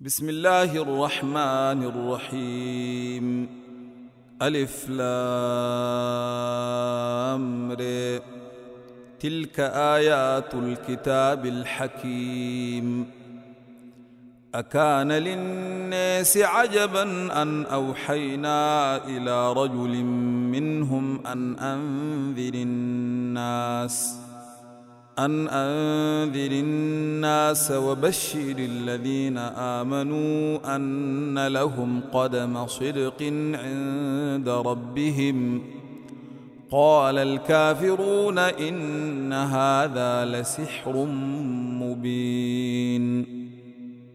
بسم الله الرحمن الرحيم. ألف لام ر. تلك آيات الكتاب الحكيم. أكان للناس عجبا أن أوحينا إلى رجل منهم أن أنذر الناس ۖ. أن أنذر الناس وبشر الذين آمنوا أن لهم قدم صدق عند ربهم. قال الكافرون إن هذا لسحر مبين.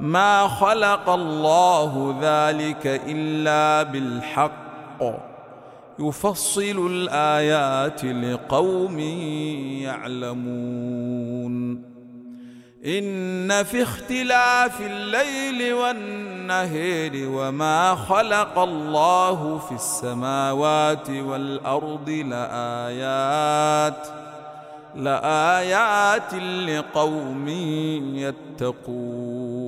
ما خلق الله ذلك إلا بالحق. يفصل الآيات لقوم يعلمون. إن في اختلاف الليل والنهار وما خلق الله في السماوات والأرض لآيات لآيات لقوم يتقون.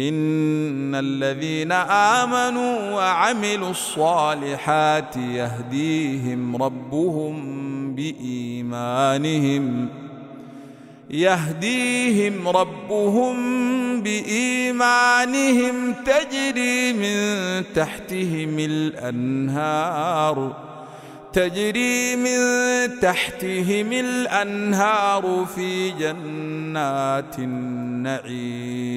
إن الذين آمنوا وعملوا الصالحات يهديهم ربهم بإيمانهم يهديهم ربهم بإيمانهم تجري من تحتهم الأنهار تجري من تحتهم الأنهار في جنات النعيم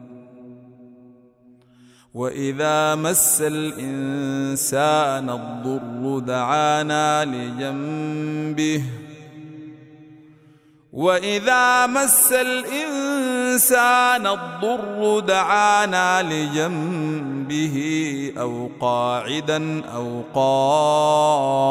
واذا مس الانسان الضر دعانا لجنبه واذا مس الانسان الضر دعانا لجنبه أو قاعدا أو قائما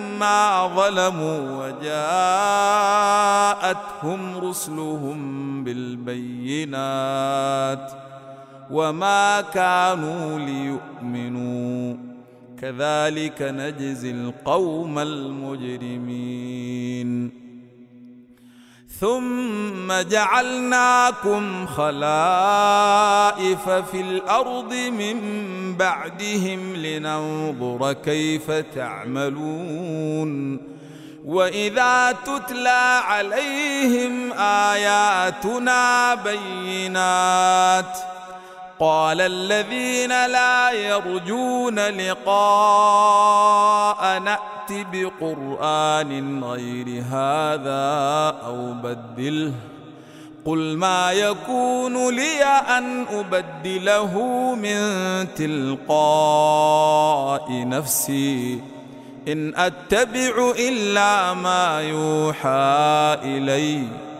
ظلموا وجاءتهم رسلهم بالبينات وما كانوا ليؤمنوا. كذلك نجزي القوم المجرمين. ثم جعلناكم خلائف في الأرض من بعدهم لننظر كيف تعملون وإذا تتلى عليهم آياتنا بينات قال الذين لا يرجون لقاء نأت بقرآن غير هذا أو بدله. قل ما يكون لي أن أبدله من تلقاء نفسي. إن أتبع إلا ما يوحى إليّ.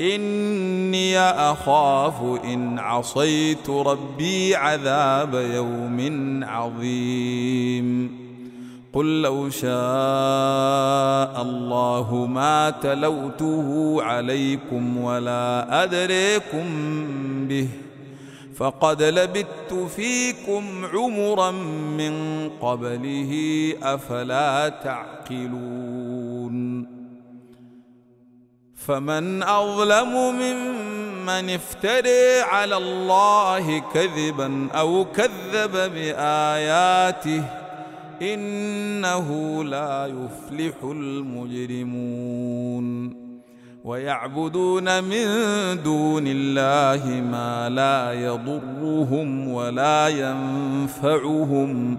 إني أخاف إن عصيت ربي عذاب يوم عظيم. قل لو شاء الله ما تلوته عليكم ولا أدريكم به فقد لبثت فيكم عمرا من قبله أفلا تعقلون. فمن أظلم ممن افتري على الله كذبا أو كذب بآياته إنه لا يفلح المجرمون ويعبدون من دون الله ما لا يضرهم ولا ينفعهم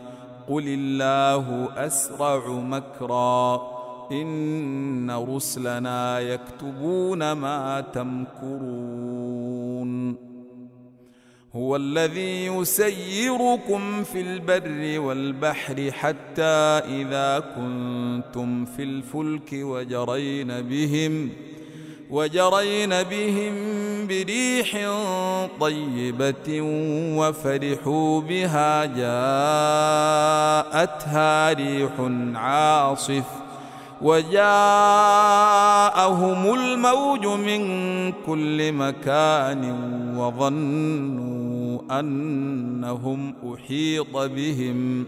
قل الله اسرع مكرا ان رسلنا يكتبون ما تمكرون هو الذي يسيركم في البر والبحر حتى اذا كنتم في الفلك وجرين بهم وجرين بهم بريح طيبة وفرحوا بها جاءتها ريح عاصف وجاءهم الموج من كل مكان وظنوا أنهم أحيط بهم ۖ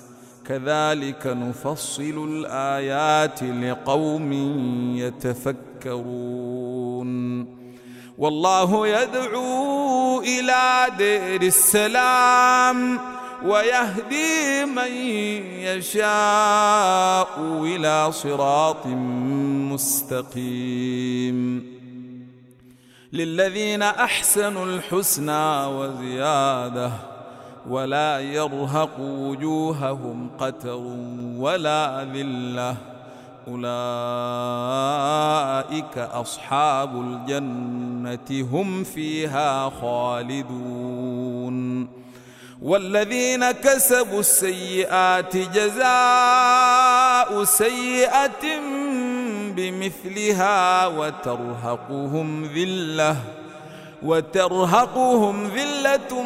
كذلك نفصل الآيات لقوم يتفكرون. والله يدعو إلى دير السلام ويهدي من يشاء إلى صراط مستقيم. للذين أحسنوا الحسنى وزيادة ولا يرهق وجوههم قتر ولا ذلة. أولئك أصحاب الجنة هم فيها خالدون. والذين كسبوا السيئات جزاء سيئة بمثلها وترهقهم ذلة. وترهقهم ذلة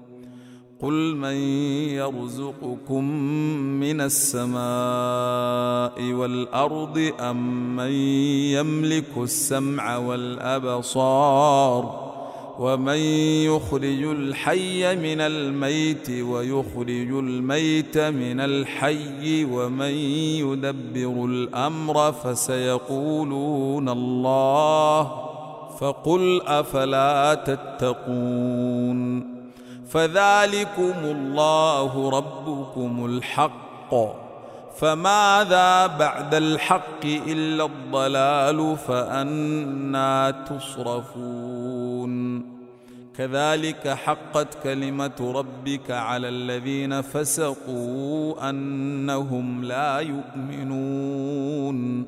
قل من يرزقكم من السماء والارض ام من يملك السمع والابصار ومن يخرج الحي من الميت ويخرج الميت من الحي ومن يدبر الامر فسيقولون الله فقل افلا تتقون فذلكم الله ربكم الحق. فماذا بعد الحق إلا الضلال فانى تصرفون. كذلك حقت كلمة ربك على الذين فسقوا أنهم لا يؤمنون.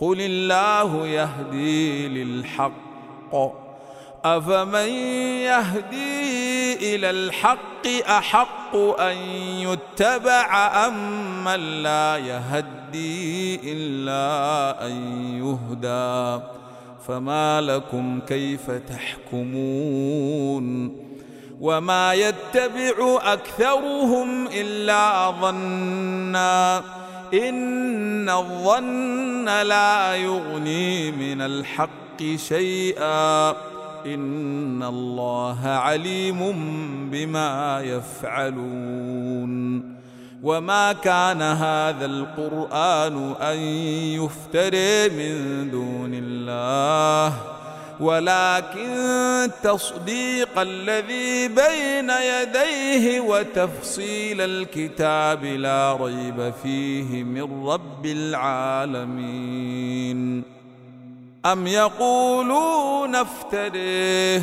قل الله يهدي للحق. افمن يهدي إلى الحق احق ان يتبع ام من لا يهدي الا ان يهدى. فما لكم كيف تحكمون؟ وما يتبع اكثرهم الا ظنّا. إن الظن لا يغني من الحق شيئا. إن الله عليم بما يفعلون. وما كان هذا القرآن أن يفتري من دون الله. ولكن تصديق الذي بين يديه وتفصيل الكتاب لا ريب فيه من رب العالمين. أم يقولون افتريه؟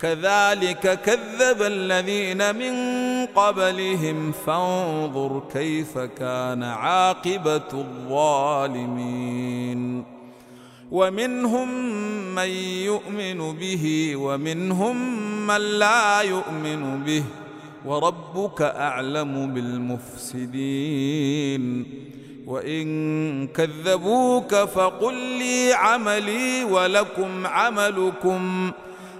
كذلك كذب الذين من قبلهم فانظر كيف كان عاقبة الظالمين. ومنهم من يؤمن به ومنهم من لا يؤمن به وربك أعلم بالمفسدين. وإن كذبوك فقل لي عملي ولكم عملكم.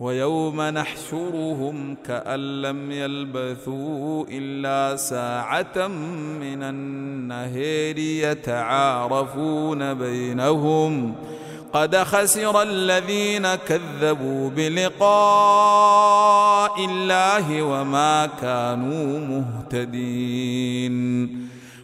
ويوم نحشرهم كأن لم يلبثوا إلا ساعة من النهير يتعارفون بينهم قد خسر الذين كذبوا بلقاء الله وما كانوا مهتدين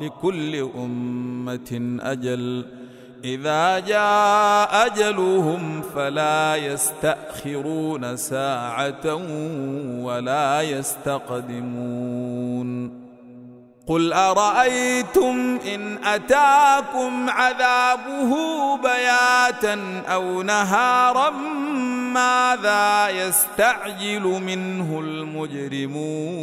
لكل أمة أجل. إذا جاء أجلهم فلا يستأخرون ساعة ولا يستقدمون. قل أرأيتم إن أتاكم عذابه بياتا أو نهارا ماذا يستعجل منه المجرمون؟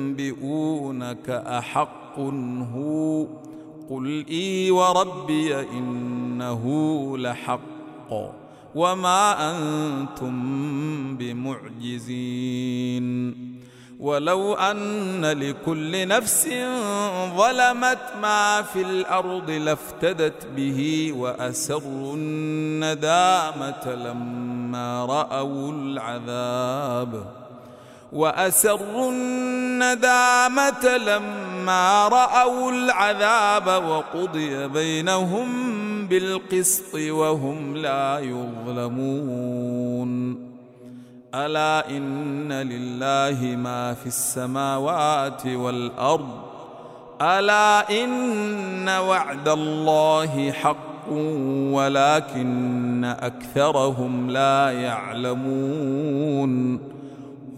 ويستنبئونك أحق هو قل إي وربي إنه لحق وما أنتم بمعجزين ولو أن لكل نفس ظلمت ما في الأرض لافتدت به وأسروا الندامة لما رأوا العذاب وأسروا الندامة لما رأوا العذاب وقضي بينهم بالقسط وهم لا يظلمون. ألا إن لله ما في السماوات والأرض؟ ألا إن وعد الله حق ولكن أكثرهم لا يعلمون.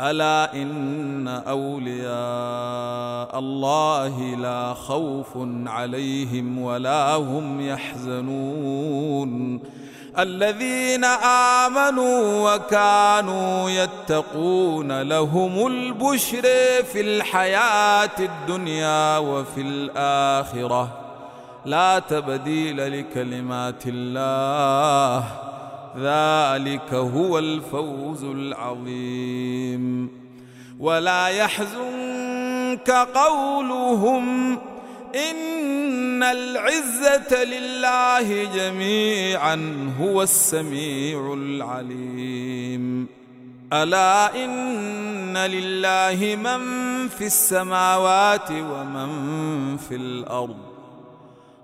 ألا إن أولياء الله لا خوف عليهم ولا هم يحزنون. الذين آمنوا وكانوا يتقون لهم البشر في الحياة الدنيا وفي الآخرة. لا تبديل لكلمات الله. ذلك هو الفوز العظيم. ولا يحزنك قولهم إن العزة لله جميعا هو السميع العليم. ألا إن لله من في السماوات ومن في الأرض.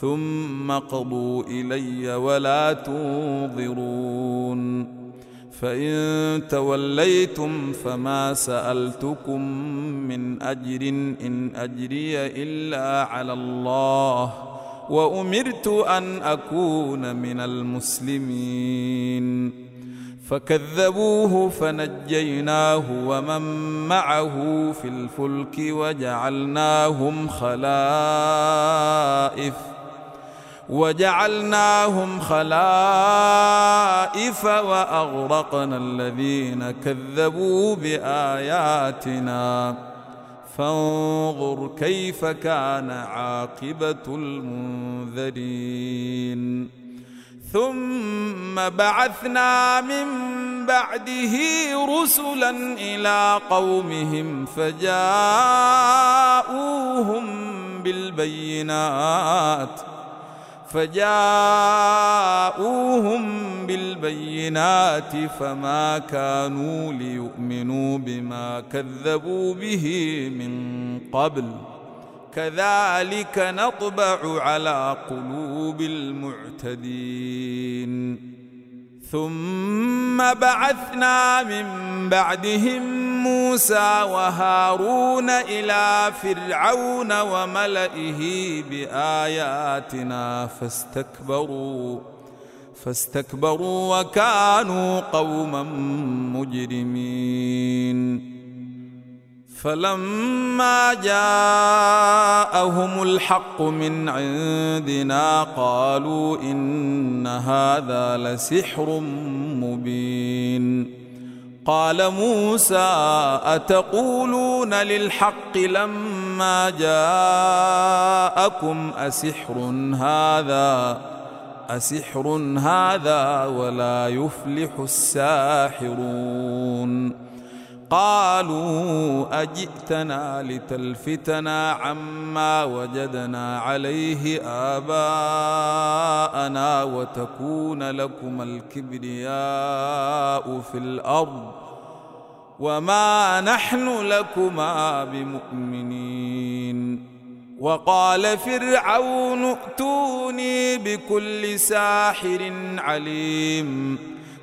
ثم قضوا إلي ولا تنظرون. فإن توليتم فما سألتكم من أجر إن أجري إلا على الله وأمرت أن أكون من المسلمين. فكذبوه فنجيناه ومن معه في الفلك وجعلناهم خلائف. وجعلناهم خلائف وأغرقنا الذين كذبوا بآياتنا. فانظر كيف كان عاقبة المنذرين. ثم بعثنا من بعده رسلا إلى قومهم فجاءوهم بالبينات. فجاءوهم بالبينات فما كانوا ليؤمنوا بما كذبوا به من قبل. كذلك نطبع على قلوب المعتدين. ثم بعثنا من بعدهم موسى وهارون إلى فرعون وملئه بآياتنا فاستكبروا فاستكبروا وكانوا قوما مجرمين. فلما جاءهم الحق من عندنا قالوا إن هذا لسحر مبين. قال موسى أتقولون للحق لما جاءكم أسحر هذا؟ أسحر هذا ولا يفلح الساحرون. قالوا أجئتنا لتلفتنا عما وجدنا عليه آباءنا وتكون لكم الكبرياء في الأرض وما نحن لكما بمؤمنين. وقال فرعون ائتوني بكل ساحر عليم.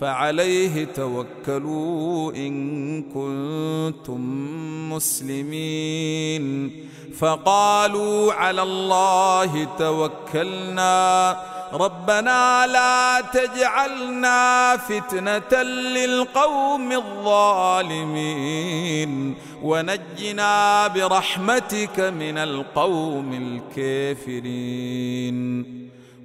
فعليه توكلوا إن كنتم مسلمين. فقالوا على الله توكلنا. ربنا لا تجعلنا فتنة للقوم الظالمين. ونجنا برحمتك من القوم الكافرين.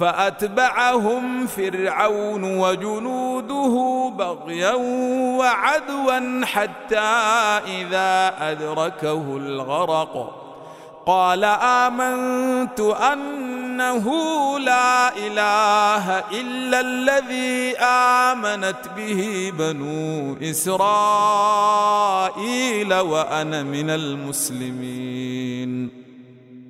فأتبعهم فرعون وجنوده بغيا وعدوا حتى إذا أدركه الغرق. قال آمنت أنه لا إله إلا الذي آمنت به بنو إسرائيل وأنا من المسلمين.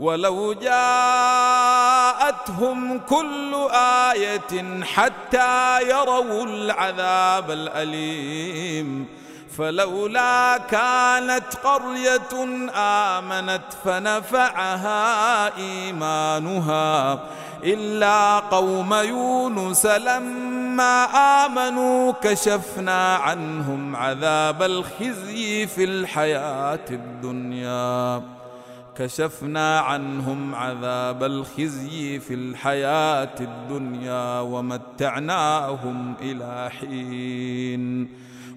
ولو جاءتهم كل آية حتى يروا العذاب الأليم. فلولا كانت قرية آمنت فنفعها إيمانها. إلا قوم يونس لما آمنوا كشفنا عنهم عذاب الخزي في الحياة الدنيا. كشفنا عنهم عذاب الخزي في الحياة الدنيا ومتعناهم إلى حين.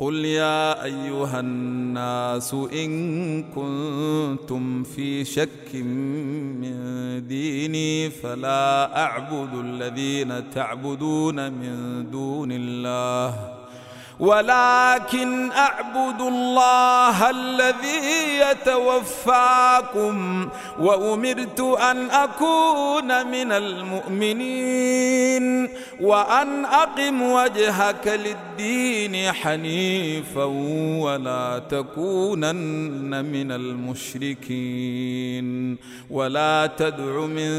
قل يا ايها الناس ان كنتم في شك من ديني فلا اعبد الذين تعبدون من دون الله ولكن أعبد الله الذي يتوفاكم وأمرت أن أكون من المؤمنين وأن أقم وجهك للدين حنيفا ولا تكونن من المشركين ولا تدع من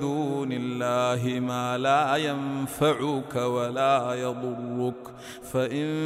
دون الله ما لا ينفعك ولا يضرك فإن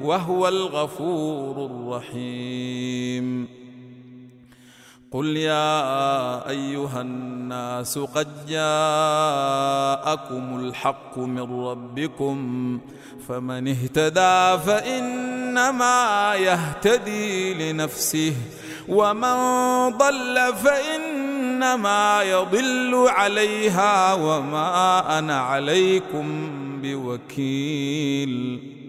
وهو الغفور الرحيم. قل يا أيها الناس قد جاءكم الحق من ربكم فمن اهتدى فإنما يهتدي لنفسه ومن ضل فإنما يضل عليها وما أنا عليكم بوكيل.